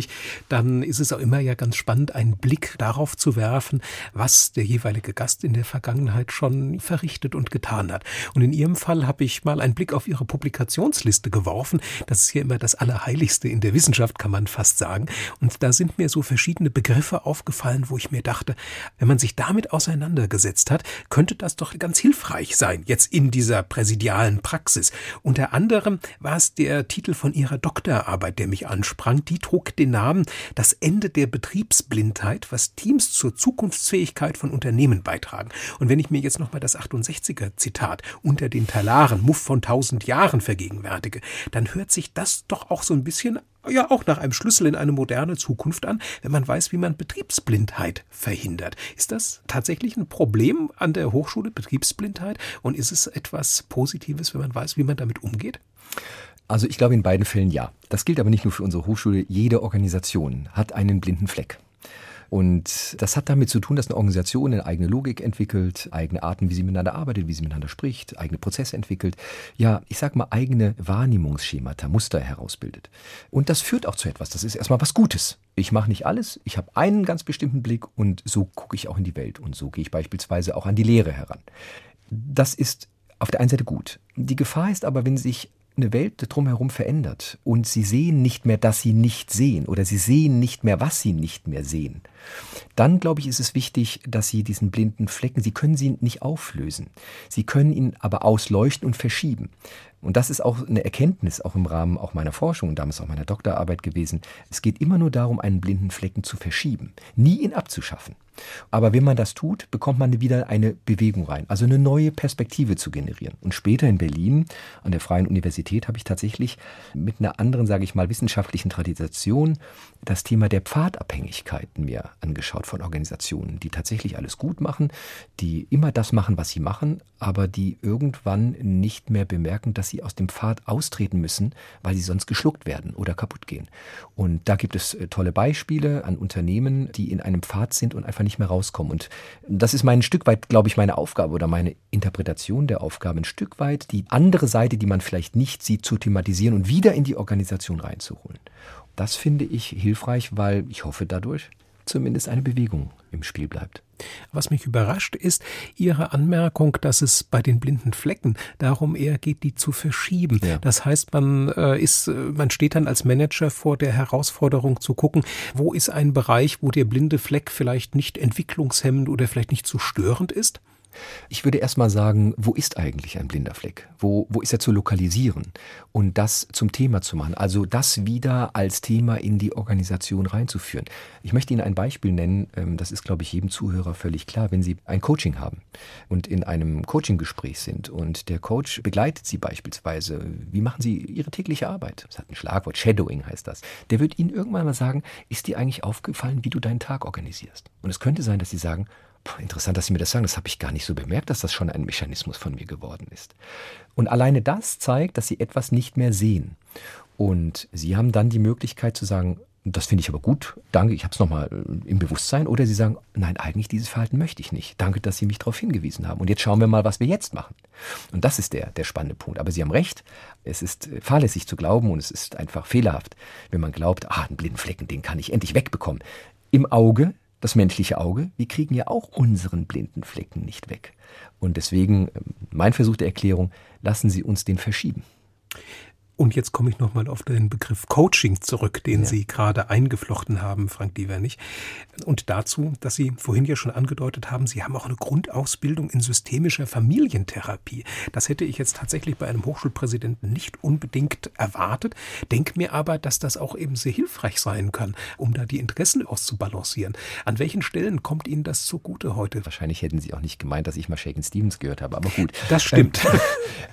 dann ist es auch immer ja ganz spannend, einen Blick darauf zu werfen, was der jeweilige Gast in der Vergangenheit schon verrichtet und getan hat. Und in Ihrem Fall habe ich mal einen Blick auf Ihre Publikationsliste geworfen. Das ist ja immer das Allerheiligste in der Wissenschaft, kann man fast sagen. Und da sind mir so verschiedene Begriffe aufgefallen, wo ich mir dachte, wenn man sich damit auseinandergesetzt hat, könnte das doch ganz hilfreich sein, jetzt in dieser präsidialen Praxis. Unter anderem war es der Titel von ihrer Doktorarbeit, der mich ansprang. Die trug den Namen Das Ende der Betriebsblindheit, was Teams zur Zukunftsfähigkeit von Unternehmen beitragen. Und wenn ich mir jetzt nochmal das 68er Zitat unter den Talaren, Muff von tausend Jahren vergegenwärtige, dann hört sich das doch auch so ein bisschen ja auch nach einem Schlüssel in eine moderne Zukunft an, wenn man weiß, wie man Betriebsblindheit verhindert. Ist das tatsächlich ein Problem an der Hochschule, Betriebsblindheit? Und ist es etwas Positives, wenn man weiß, wie man damit umgeht? Also ich glaube in beiden Fällen ja. Das gilt aber nicht nur für unsere Hochschule. Jede Organisation hat einen blinden Fleck. Und das hat damit zu tun, dass eine Organisation eine eigene Logik entwickelt, eigene Arten, wie sie miteinander arbeitet, wie sie miteinander spricht, eigene Prozesse entwickelt. Ja, ich sag mal, eigene Wahrnehmungsschemata, Muster herausbildet. Und das führt auch zu etwas. Das ist erstmal was Gutes. Ich mache nicht alles, ich habe einen ganz bestimmten Blick und so gucke ich auch in die Welt. Und so gehe ich beispielsweise auch an die Lehre heran. Das ist auf der einen Seite gut. Die Gefahr ist aber, wenn sich eine Welt drumherum verändert und sie sehen nicht mehr, dass sie nicht sehen oder sie sehen nicht mehr, was sie nicht mehr sehen, dann glaube ich, ist es wichtig, dass sie diesen blinden Flecken, sie können sie nicht auflösen, sie können ihn aber ausleuchten und verschieben. Und das ist auch eine Erkenntnis, auch im Rahmen auch meiner Forschung und damals auch meiner Doktorarbeit gewesen. Es geht immer nur darum, einen blinden Flecken zu verschieben, nie ihn abzuschaffen. Aber wenn man das tut, bekommt man wieder eine Bewegung rein, also eine neue Perspektive zu generieren. Und später in Berlin an der Freien Universität habe ich tatsächlich mit einer anderen, sage ich mal, wissenschaftlichen Tradition das Thema der Pfadabhängigkeiten mir angeschaut von Organisationen, die tatsächlich alles gut machen, die immer das machen, was sie machen, aber die irgendwann nicht mehr bemerken, dass sie aus dem Pfad austreten müssen, weil sie sonst geschluckt werden oder kaputt gehen. Und da gibt es äh, tolle Beispiele an Unternehmen, die in einem Pfad sind und einfach nicht mehr rauskommen. Und das ist mein Stück weit, glaube ich, meine Aufgabe oder meine Interpretation der Aufgabe, ein Stück weit die andere Seite, die man vielleicht nicht sieht, zu thematisieren und wieder in die Organisation reinzuholen. Das finde ich hilfreich, weil ich hoffe dadurch zumindest eine Bewegung im Spiel bleibt. Was mich überrascht, ist Ihre Anmerkung, dass es bei den blinden Flecken darum eher geht, die zu verschieben. Ja. Das heißt, man äh, ist, man steht dann als Manager vor der Herausforderung zu gucken, wo ist ein Bereich, wo der blinde Fleck vielleicht nicht entwicklungshemmend oder vielleicht nicht zu störend ist? Ich würde erst mal sagen, wo ist eigentlich ein blinder Fleck? Wo, wo ist er zu lokalisieren und das zum Thema zu machen? Also das wieder als Thema in die Organisation reinzuführen. Ich möchte Ihnen ein Beispiel nennen, ähm, das ist, glaube ich, jedem Zuhörer völlig klar. Wenn Sie ein Coaching haben und in einem Coaching-Gespräch sind und der Coach begleitet Sie beispielsweise, wie machen Sie Ihre tägliche Arbeit? Das hat ein Schlagwort, Shadowing heißt das. Der wird Ihnen irgendwann mal sagen, ist dir eigentlich aufgefallen, wie du deinen Tag organisierst? Und es könnte sein, dass Sie sagen, Interessant, dass Sie mir das sagen. Das habe ich gar nicht so bemerkt, dass das schon ein Mechanismus von mir geworden ist. Und alleine das zeigt, dass Sie etwas nicht mehr sehen. Und Sie haben dann die Möglichkeit zu sagen, das finde ich aber gut, danke, ich habe es nochmal äh, im Bewusstsein. Oder Sie sagen, nein, eigentlich dieses Verhalten möchte ich nicht. Danke, dass Sie mich darauf hingewiesen haben. Und jetzt schauen wir mal, was wir jetzt machen. Und das ist der, der spannende Punkt. Aber Sie haben recht, es ist äh, fahrlässig zu glauben und es ist einfach fehlerhaft, wenn man glaubt, ah, einen blinden Flecken, den kann ich endlich wegbekommen. Im Auge das menschliche Auge, wir kriegen ja auch unseren blinden Flecken nicht weg. Und deswegen ähm, mein Versuch der Erklärung, lassen Sie uns den verschieben. Und jetzt komme ich nochmal auf den Begriff Coaching zurück, den ja. Sie gerade eingeflochten haben, Frank Dievernich. Und dazu, dass Sie vorhin ja schon angedeutet haben, Sie haben auch eine Grundausbildung in systemischer Familientherapie. Das hätte ich jetzt tatsächlich bei einem Hochschulpräsidenten nicht unbedingt erwartet. Denk mir aber, dass das auch eben sehr hilfreich sein kann, um da die Interessen auszubalancieren. An welchen Stellen kommt Ihnen das zugute heute? Wahrscheinlich hätten Sie auch nicht gemeint, dass ich mal Shaken Stevens gehört habe, aber gut. Das stimmt. Ähm,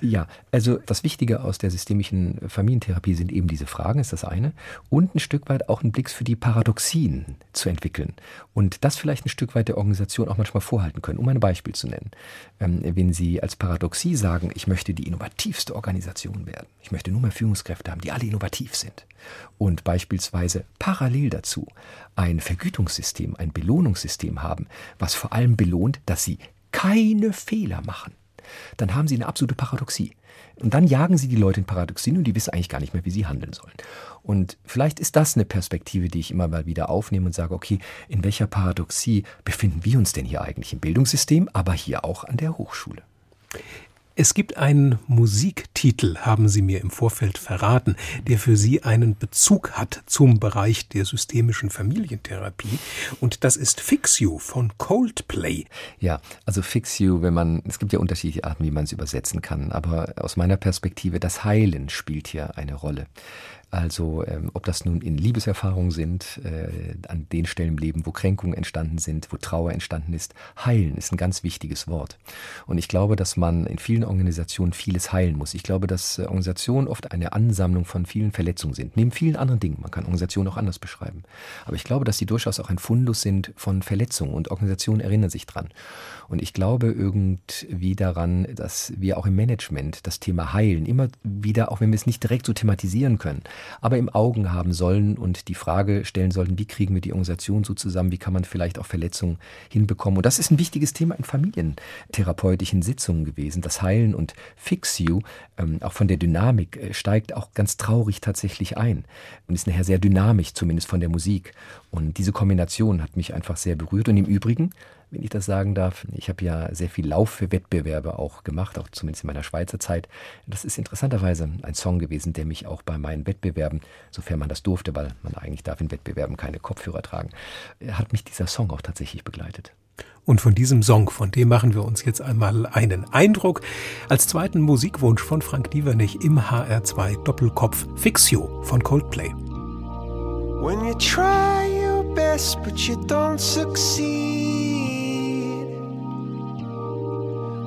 ja, also das Wichtige aus der systemischen Familientherapie sind eben diese Fragen, ist das eine. Und ein Stück weit auch einen Blick für die Paradoxien zu entwickeln. Und das vielleicht ein Stück weit der Organisation auch manchmal vorhalten können. Um ein Beispiel zu nennen. Ähm, wenn Sie als Paradoxie sagen, ich möchte die innovativste Organisation werden. Ich möchte nur mehr Führungskräfte haben, die alle innovativ sind. Und beispielsweise parallel dazu ein Vergütungssystem, ein Belohnungssystem haben, was vor allem belohnt, dass Sie keine Fehler machen dann haben sie eine absolute Paradoxie. Und dann jagen sie die Leute in Paradoxien und die wissen eigentlich gar nicht mehr, wie sie handeln sollen. Und vielleicht ist das eine Perspektive, die ich immer mal wieder aufnehme und sage, okay, in welcher Paradoxie befinden wir uns denn hier eigentlich im Bildungssystem, aber hier auch an der Hochschule? Es gibt einen Musiktitel, haben Sie mir im Vorfeld verraten, der für Sie einen Bezug hat zum Bereich der systemischen Familientherapie. Und das ist Fix You von Coldplay. Ja, also Fix You, wenn man, es gibt ja unterschiedliche Arten, wie man es übersetzen kann, aber aus meiner Perspektive, das Heilen spielt hier eine Rolle. Also ähm, ob das nun in Liebeserfahrungen sind, äh, an den Stellen im Leben, wo Kränkungen entstanden sind, wo Trauer entstanden ist. Heilen ist ein ganz wichtiges Wort. Und ich glaube, dass man in vielen Organisationen vieles heilen muss. Ich glaube, dass äh, Organisationen oft eine Ansammlung von vielen Verletzungen sind, neben vielen anderen Dingen. Man kann Organisationen auch anders beschreiben. Aber ich glaube, dass sie durchaus auch ein Fundus sind von Verletzungen und Organisationen erinnern sich dran. Und ich glaube irgendwie daran, dass wir auch im Management das Thema Heilen immer wieder, auch wenn wir es nicht direkt so thematisieren können, aber im Augen haben sollen und die Frage stellen sollten, wie kriegen wir die Organisation so zusammen, wie kann man vielleicht auch Verletzungen hinbekommen. Und das ist ein wichtiges Thema in familientherapeutischen Sitzungen gewesen. Das Heilen und Fix You, ähm, auch von der Dynamik, äh, steigt auch ganz traurig tatsächlich ein und ist nachher sehr dynamisch, zumindest von der Musik. Und diese Kombination hat mich einfach sehr berührt. Und im Übrigen wenn ich das sagen darf. Ich habe ja sehr viel Laufwettbewerbe auch gemacht, auch zumindest in meiner Schweizer Zeit. Das ist interessanterweise ein Song gewesen, der mich auch bei meinen Wettbewerben, sofern man das durfte, weil man eigentlich darf in Wettbewerben keine Kopfhörer tragen, hat mich dieser Song auch tatsächlich begleitet. Und von diesem Song, von dem machen wir uns jetzt einmal einen Eindruck. Als zweiten Musikwunsch von Frank Dievernich im HR2 Doppelkopf Fix You von Coldplay. When you try your best but you don't succeed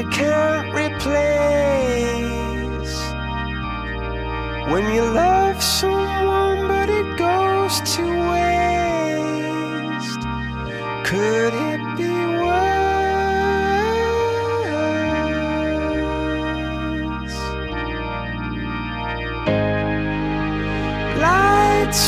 you can't replace. When you love someone, but it goes to waste. Could it be worse? Lights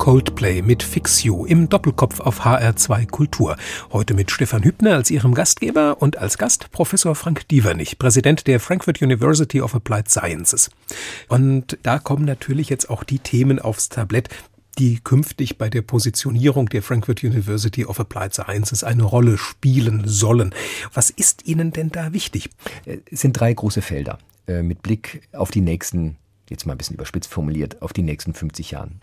Coldplay mit Fix You im Doppelkopf auf HR2 Kultur. Heute mit Stefan Hübner als ihrem Gastgeber und als Gast Professor Frank Dievernich, Präsident der Frankfurt University of Applied Sciences. Und da kommen natürlich jetzt auch die Themen aufs Tablett, die künftig bei der Positionierung der Frankfurt University of Applied Sciences eine Rolle spielen sollen. Was ist Ihnen denn da wichtig? Es sind drei große Felder äh, mit Blick auf die nächsten jetzt mal ein bisschen überspitzt formuliert, auf die nächsten 50 Jahren.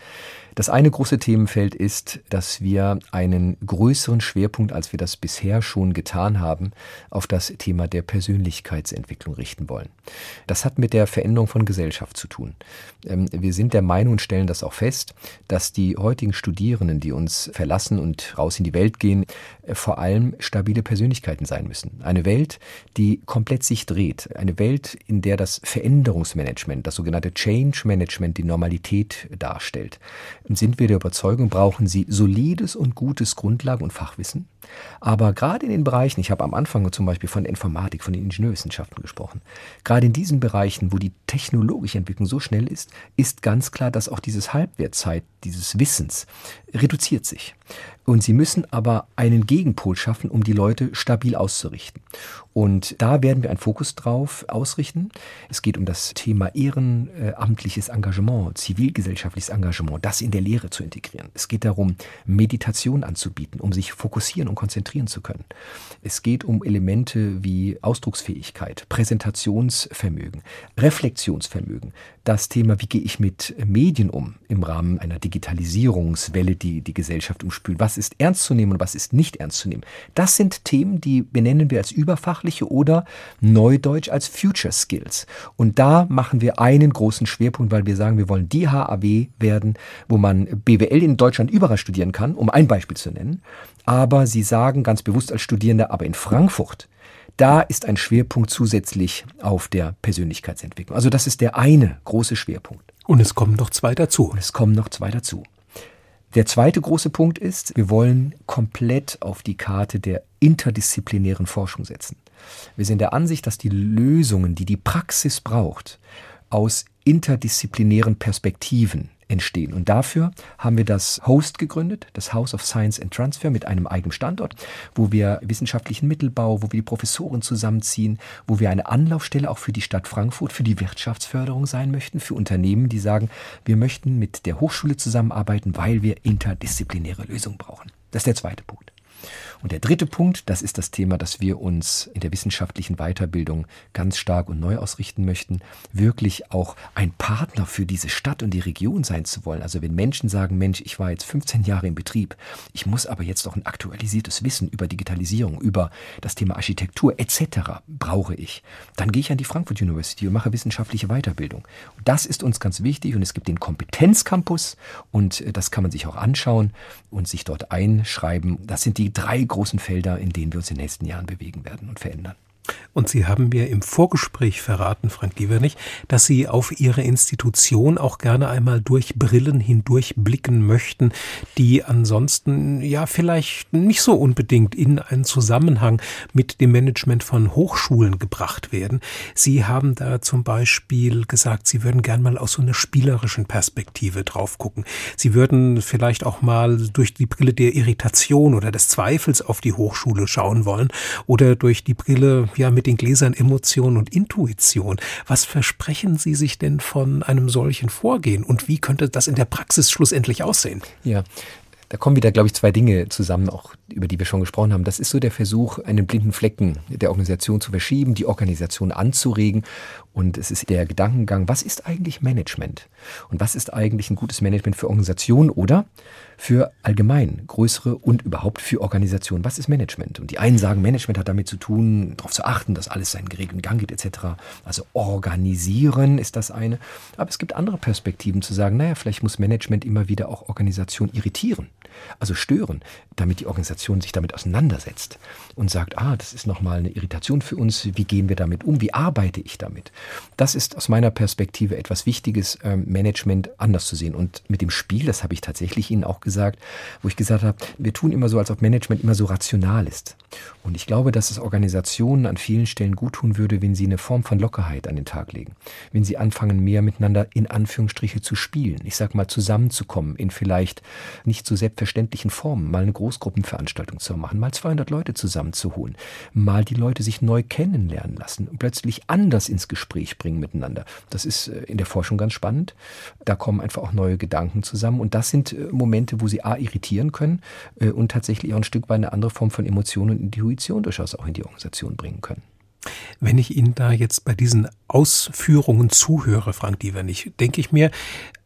Das eine große Themenfeld ist, dass wir einen größeren Schwerpunkt, als wir das bisher schon getan haben, auf das Thema der Persönlichkeitsentwicklung richten wollen. Das hat mit der Veränderung von Gesellschaft zu tun. Ähm, wir sind der Meinung und stellen das auch fest, dass die heutigen Studierenden, die uns verlassen und raus in die Welt gehen, äh, vor allem stabile Persönlichkeiten sein müssen. Eine Welt, die komplett sich dreht. Eine Welt, in der das Veränderungsmanagement, das sogenannte Change Management die Normalität darstellt sind wir der Überzeugung, brauchen sie solides und gutes Grundlagen- und Fachwissen. Aber gerade in den Bereichen, ich habe am Anfang zum Beispiel von der Informatik, von den Ingenieurwissenschaften gesprochen, gerade in diesen Bereichen, wo die technologische Entwicklung so schnell ist, ist ganz klar, dass auch dieses Halbwertzeit dieses Wissens reduziert sich. Und sie müssen aber einen Gegenpol schaffen, um die Leute stabil auszurichten. Und da werden wir einen Fokus drauf ausrichten. Es geht um das Thema ehrenamtliches Engagement, zivilgesellschaftliches Engagement, das in der Lehre zu integrieren. Es geht darum, Meditation anzubieten, um sich fokussieren und konzentrieren zu können. Es geht um Elemente wie Ausdrucksfähigkeit, Präsentationsvermögen, Reflexionsvermögen. Das Thema, wie gehe ich mit Medien um im Rahmen einer Digitalisierungswelle, die die Gesellschaft umspült. Was ist ernst zu nehmen und was ist nicht ernst zu nehmen? Das sind Themen, die benennen wir als überfachliche oder neudeutsch als Future Skills. Und da machen wir einen großen Schwerpunkt, weil wir sagen, wir wollen die HAW werden, wo man BWL in Deutschland überall studieren kann, um ein Beispiel zu nennen. Aber Sie sagen ganz bewusst als Studierende, aber in Frankfurt, da ist ein Schwerpunkt zusätzlich auf der Persönlichkeitsentwicklung. Also das ist der eine große Schwerpunkt. Und es kommen noch zwei dazu. Und es kommen noch zwei dazu. Der zweite große Punkt ist, wir wollen komplett auf die Karte der interdisziplinären Forschung setzen. Wir sind der Ansicht, dass die Lösungen, die die Praxis braucht, aus interdisziplinären Perspektiven entstehen. Und dafür haben wir das Host gegründet, das House of Science and Transfer mit einem eigenen Standort, wo wir wissenschaftlichen Mittelbau, wo wir die Professoren zusammenziehen, wo wir eine Anlaufstelle auch für die Stadt Frankfurt, für die Wirtschaftsförderung sein möchten, für Unternehmen, die sagen, wir möchten mit der Hochschule zusammenarbeiten, weil wir interdisziplinäre Lösungen brauchen. Das ist der zweite Punkt. Und der dritte Punkt, das ist das Thema, dass wir uns in der wissenschaftlichen Weiterbildung ganz stark und neu ausrichten möchten, wirklich auch ein Partner für diese Stadt und die Region sein zu wollen. Also wenn Menschen sagen, Mensch, ich war jetzt 15 Jahre im Betrieb, ich muss aber jetzt auch ein aktualisiertes Wissen über Digitalisierung, über das Thema Architektur etc. brauche ich, dann gehe ich an die Frankfurt University und mache wissenschaftliche Weiterbildung. Das ist uns ganz wichtig und es gibt den Kompetenzcampus und äh, das kann man sich auch anschauen und sich dort einschreiben. Das sind die drei großen Felder, in denen wir uns in den nächsten Jahren bewegen werden und verändern. Und Sie haben mir im Vorgespräch verraten, Frank Gievernich, dass Sie auf Ihre Institution auch gerne einmal durch Brillen hindurch blicken möchten, die ansonsten ja vielleicht nicht so unbedingt in einen Zusammenhang mit dem Management von Hochschulen gebracht werden. Sie haben da zum Beispiel gesagt, Sie würden gern mal aus so einer spielerischen Perspektive drauf gucken. Sie würden vielleicht auch mal durch die Brille der Irritation oder des Zweifels auf die Hochschule schauen wollen oder durch die Brille ja mit den Gläsern Emotion und Intuition. Was versprechen Sie sich denn von einem solchen Vorgehen und wie könnte das in der Praxis schlussendlich aussehen? Ja, da kommen wieder, glaube ich, zwei Dinge zusammen, auch über die wir schon gesprochen haben. Das ist so der Versuch, einen blinden Flecken der Organisation zu verschieben, die Organisation anzuregen. Und es ist der Gedankengang, was ist eigentlich Management? Und was ist eigentlich ein gutes Management für Organisationen oder für allgemein größere und überhaupt für Organisationen? Was ist Management? Und die einen sagen, Management hat damit zu tun, darauf zu achten, dass alles seinen geregelten Gang geht etc. Also organisieren ist das eine. Aber es gibt andere Perspektiven zu sagen, naja, vielleicht muss Management immer wieder auch Organisation irritieren. also stören, damit die Organisation sich damit auseinandersetzt und sagt, ah, das ist nochmal eine Irritation für uns, wie gehen wir damit um, wie arbeite ich damit? Das ist aus meiner Perspektive etwas Wichtiges, ähm, Management anders zu sehen. Und mit dem Spiel, das habe ich tatsächlich Ihnen auch gesagt, wo ich gesagt habe, wir tun immer so, als ob Management immer so rational ist. Und ich glaube, dass es Organisationen an vielen Stellen gut tun würde, wenn sie eine Form von Lockerheit an den Tag legen. Wenn sie anfangen, mehr miteinander in Anführungsstriche zu spielen. Ich sag mal, zusammenzukommen in vielleicht nicht so selbstverständlichen Formen, mal eine Großgruppenveranstaltung zu machen, mal 200 Leute zusammenzuholen, mal die Leute sich neu kennenlernen lassen und plötzlich anders ins Gespräch bringen miteinander. Das ist äh, in der Forschung ganz spannend. Da kommen einfach auch neue Gedanken zusammen und das sind äh, Momente, wo sie A irritieren können äh, und tatsächlich auch ein Stück weit eine andere Form von Emotionen und Intuition durchaus auch in die Organisation bringen können. Wenn ich Ihnen da jetzt bei diesen Ausführungen zuhöre, Frank Dievernich, denke ich mir,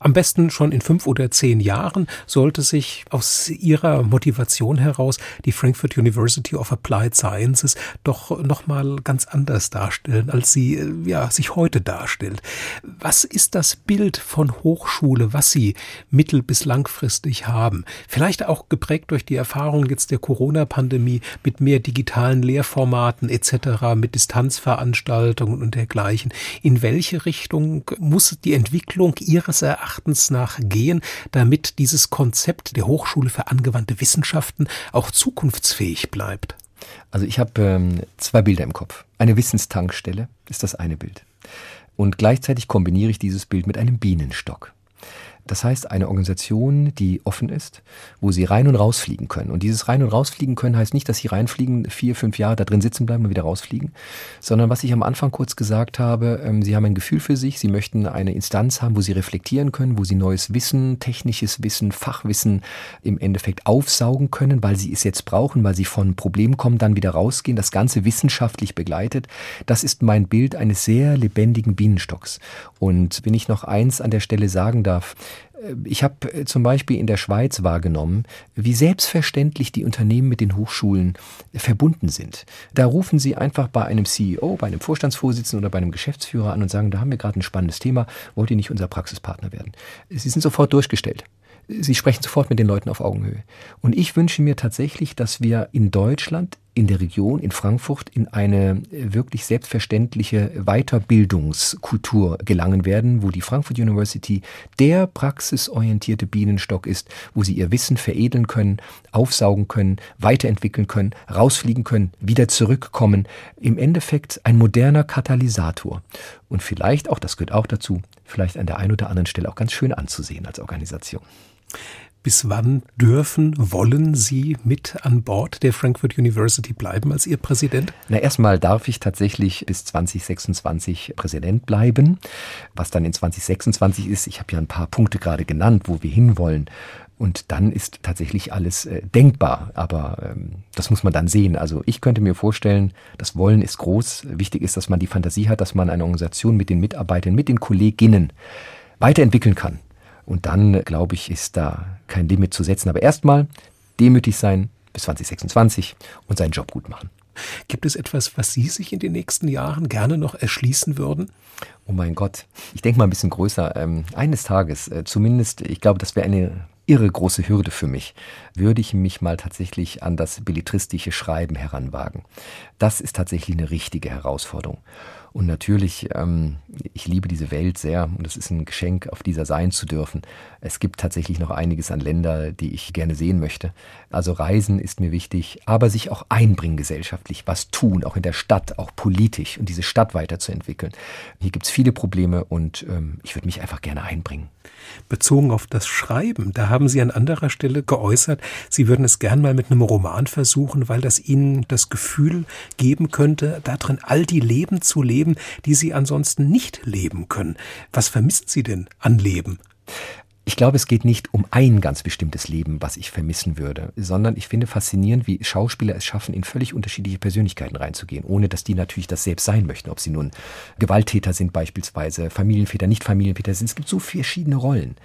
am besten schon in fünf oder zehn Jahren sollte sich aus ihrer Motivation heraus die Frankfurt University of Applied Sciences doch nochmal ganz anders darstellen, als sie äh, ja, sich heute darstellt. Was ist das Bild von Hochschule, was Sie mittel- bis langfristig haben? Vielleicht auch geprägt durch die Erfahrung jetzt der Corona-Pandemie mit mehr digitalen Lehrformaten etc., mit Distanzveranstaltungen und dergleichen. In welche Richtung muss die Entwicklung Ihres Erachtens Erachtens nach gehen, damit dieses Konzept der Hochschule für angewandte Wissenschaften auch zukunftsfähig bleibt? Also ich habe ähm, zwei Bilder im Kopf. Eine Wissenstankstelle ist das eine Bild. Und gleichzeitig kombiniere ich dieses Bild mit einem Bienenstock. Das heißt, eine Organisation, die offen ist, wo sie rein und rausfliegen können. Und dieses rein und rausfliegen können heißt nicht, dass sie reinfliegen, vier, fünf Jahre da drin sitzen bleiben und wieder rausfliegen, sondern was ich am Anfang kurz gesagt habe, ähm, sie haben ein Gefühl für sich, sie möchten eine Instanz haben, wo sie reflektieren können, wo sie neues Wissen, technisches Wissen, Fachwissen im Endeffekt aufsaugen können, weil sie es jetzt brauchen, weil sie von Problemen kommen, dann wieder rausgehen, das Ganze wissenschaftlich begleitet. Das ist mein Bild eines sehr lebendigen Bienenstocks. Und wenn ich noch eins an der Stelle sagen darf, ich habe äh, zum Beispiel in der Schweiz wahrgenommen, wie selbstverständlich die Unternehmen mit den Hochschulen verbunden sind. Da rufen sie einfach bei einem CEO, bei einem Vorstandsvorsitzenden oder bei einem Geschäftsführer an und sagen, da haben wir gerade ein spannendes Thema, wollt ihr nicht unser Praxispartner werden? Sie sind sofort durchgestellt. Sie sprechen sofort mit den Leuten auf Augenhöhe. Und ich wünsche mir tatsächlich, dass wir in Deutschland in der Region, in Frankfurt, in eine äh, wirklich selbstverständliche Weiterbildungskultur gelangen werden, wo die Frankfurt University der praxisorientierte Bienenstock ist, wo sie ihr Wissen veredeln können, aufsaugen können, weiterentwickeln können, rausfliegen können, wieder zurückkommen. Im Endeffekt ein moderner Katalysator. Und vielleicht auch, das gehört auch dazu, vielleicht an der einen oder anderen Stelle auch ganz schön anzusehen als Organisation. Bis wann dürfen, wollen Sie mit an Bord der Frankfurt University bleiben als Ihr Präsident? Na, erstmal darf ich tatsächlich bis 2026 Präsident bleiben. Was dann in 2026 ist, ich habe ja ein paar Punkte gerade genannt, wo wir hinwollen. Und dann ist tatsächlich alles äh, denkbar. Aber ähm, das muss man dann sehen. Also ich könnte mir vorstellen, das Wollen ist groß. Wichtig ist, dass man die Fantasie hat, dass man eine Organisation mit den Mitarbeitern, mit den Kolleginnen weiterentwickeln kann. Und dann, glaube ich, ist da kein Limit zu setzen. Aber erstmal demütig sein bis 2026 und seinen Job gut machen. Gibt es etwas, was Sie sich in den nächsten Jahren gerne noch erschließen würden? Oh mein Gott, ich denke mal ein bisschen größer. Ähm, eines Tages, äh, zumindest, ich glaube, das wäre eine irre große Hürde für mich, würde ich mich mal tatsächlich an das belletristische Schreiben heranwagen. Das ist tatsächlich eine richtige Herausforderung. Und natürlich, ähm, ich liebe diese Welt sehr und es ist ein Geschenk, auf dieser sein zu dürfen. Es gibt tatsächlich noch einiges an Länder, die ich gerne sehen möchte. Also Reisen ist mir wichtig, aber sich auch einbringen gesellschaftlich, was tun, auch in der Stadt, auch politisch und diese Stadt weiterzuentwickeln. Hier gibt es viele Probleme und ähm, ich würde mich einfach gerne einbringen. Bezogen auf das Schreiben, da haben Sie an anderer Stelle geäußert, Sie würden es gern mal mit einem Roman versuchen, weil das Ihnen das Gefühl geben könnte, darin all die Leben zu leben, die Sie ansonsten nicht leben können. Was vermissen Sie denn an Leben? Ich glaube, es geht nicht um ein ganz bestimmtes Leben, was ich vermissen würde, sondern ich finde faszinierend, wie Schauspieler es schaffen, in völlig unterschiedliche Persönlichkeiten reinzugehen, ohne dass die natürlich das selbst sein möchten. Ob sie nun Gewalttäter sind beispielsweise, Familienväter, nicht Familienväter sind. Es gibt so verschiedene Rollen.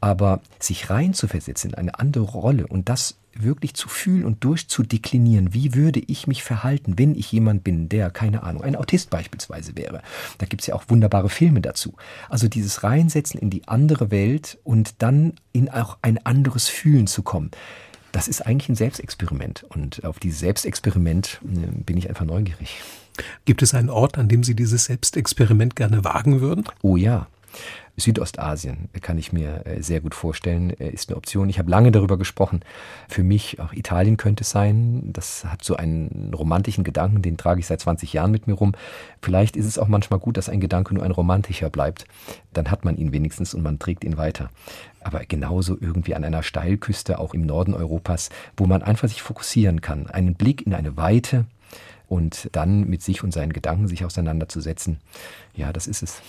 Aber sich reinzuversetzen in eine andere Rolle und das wirklich zu fühlen und durchzudeklinieren, wie würde ich mich verhalten, wenn ich jemand bin, der, keine Ahnung, ein Autist beispielsweise wäre. Da gibt's ja auch wunderbare Filme dazu. Also dieses Reinsetzen in die andere Welt und dann in auch ein anderes Fühlen zu kommen. das ist eigentlich ein Selbstexperiment. Und auf dieses Selbstexperiment äh, bin ich einfach neugierig. Gibt es einen Ort, an dem Sie dieses Selbstexperiment gerne wagen würden? Oh ja. Südostasien kann ich mir äh, sehr gut vorstellen, äh, ist eine Option. Ich habe lange darüber gesprochen. Für mich auch Italien könnte es sein. Das hat so einen romantischen Gedanken, den trage ich seit 20 Jahren mit mir rum. Vielleicht ist es auch manchmal gut, dass ein Gedanke nur ein romantischer bleibt. Dann hat man ihn wenigstens und man trägt ihn weiter. Aber genauso irgendwie an einer Steilküste, auch im Norden Europas, wo man einfach sich fokussieren kann. Einen Blick in eine Weite, und dann mit sich und seinen Gedanken sich auseinanderzusetzen. Ja, das ist es.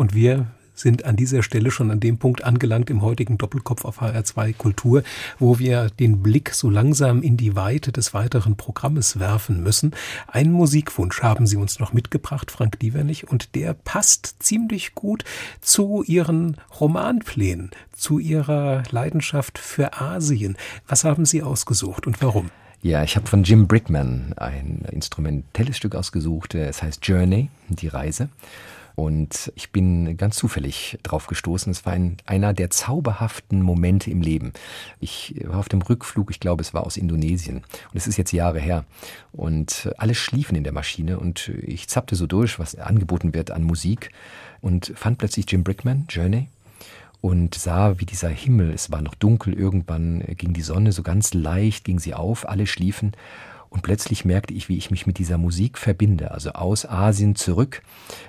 Und wir sind an dieser Stelle schon an dem Punkt angelangt im heutigen Doppelkopf auf HR2 Kultur, wo wir den Blick so langsam in die Weite des weiteren Programmes werfen müssen. Einen Musikwunsch haben Sie uns noch mitgebracht, Frank Dievernich, und der passt ziemlich gut zu Ihren Romanplänen, zu Ihrer Leidenschaft für Asien. Was haben Sie ausgesucht und warum? Ja, ich habe von Jim Brickman ein instrumentelles Stück ausgesucht. Es heißt Journey, die Reise. Und ich bin ganz zufällig drauf gestoßen. Es war ein, einer der zauberhaften Momente im Leben. Ich war auf dem Rückflug, ich glaube, es war aus Indonesien. Und es ist jetzt Jahre her. Und alle schliefen in der Maschine und ich zappte so durch, was angeboten wird an Musik und fand plötzlich Jim Brickman, Journey, und sah, wie dieser Himmel, es war noch dunkel, irgendwann ging die Sonne so ganz leicht, ging sie auf, alle schliefen und plötzlich merkte ich, wie ich mich mit dieser Musik verbinde, also aus Asien zurück.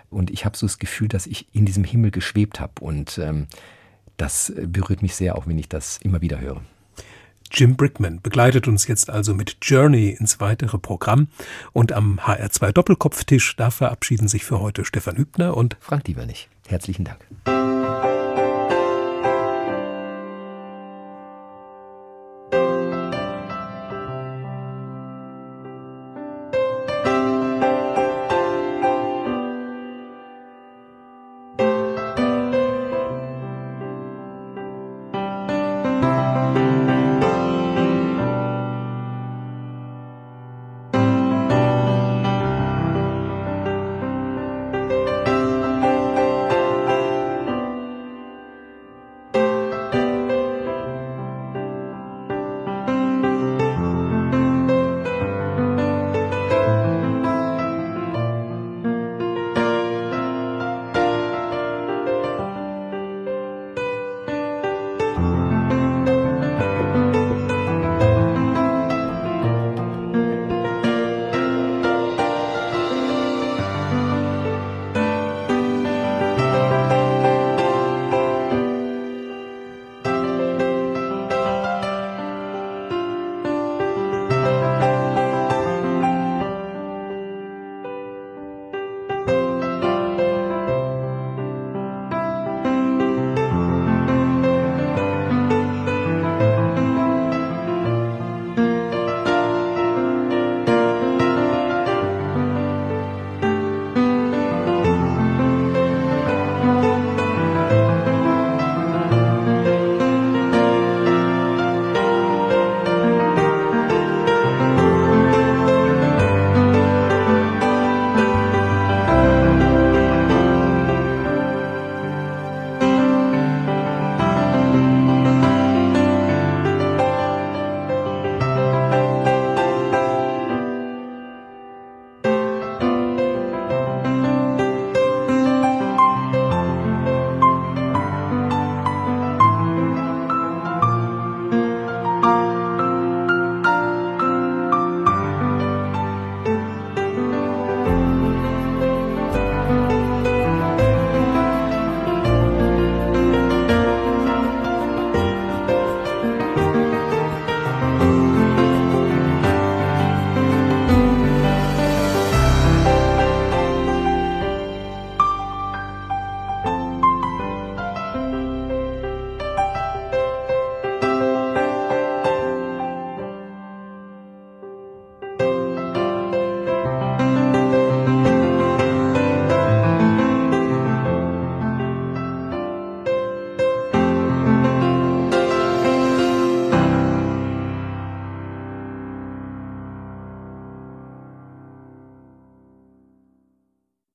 Und ich habe so das Gefühl, dass ich in diesem Himmel geschwebt habe. Und ähm, das berührt mich sehr, auch wenn ich das immer wieder höre. Jim Brickman begleitet uns jetzt also mit Journey ins weitere Programm. Und am HR2 Doppelkopftisch, da verabschieden sich für heute Stefan Hübner und Frank Diebernich. Herzlichen Dank.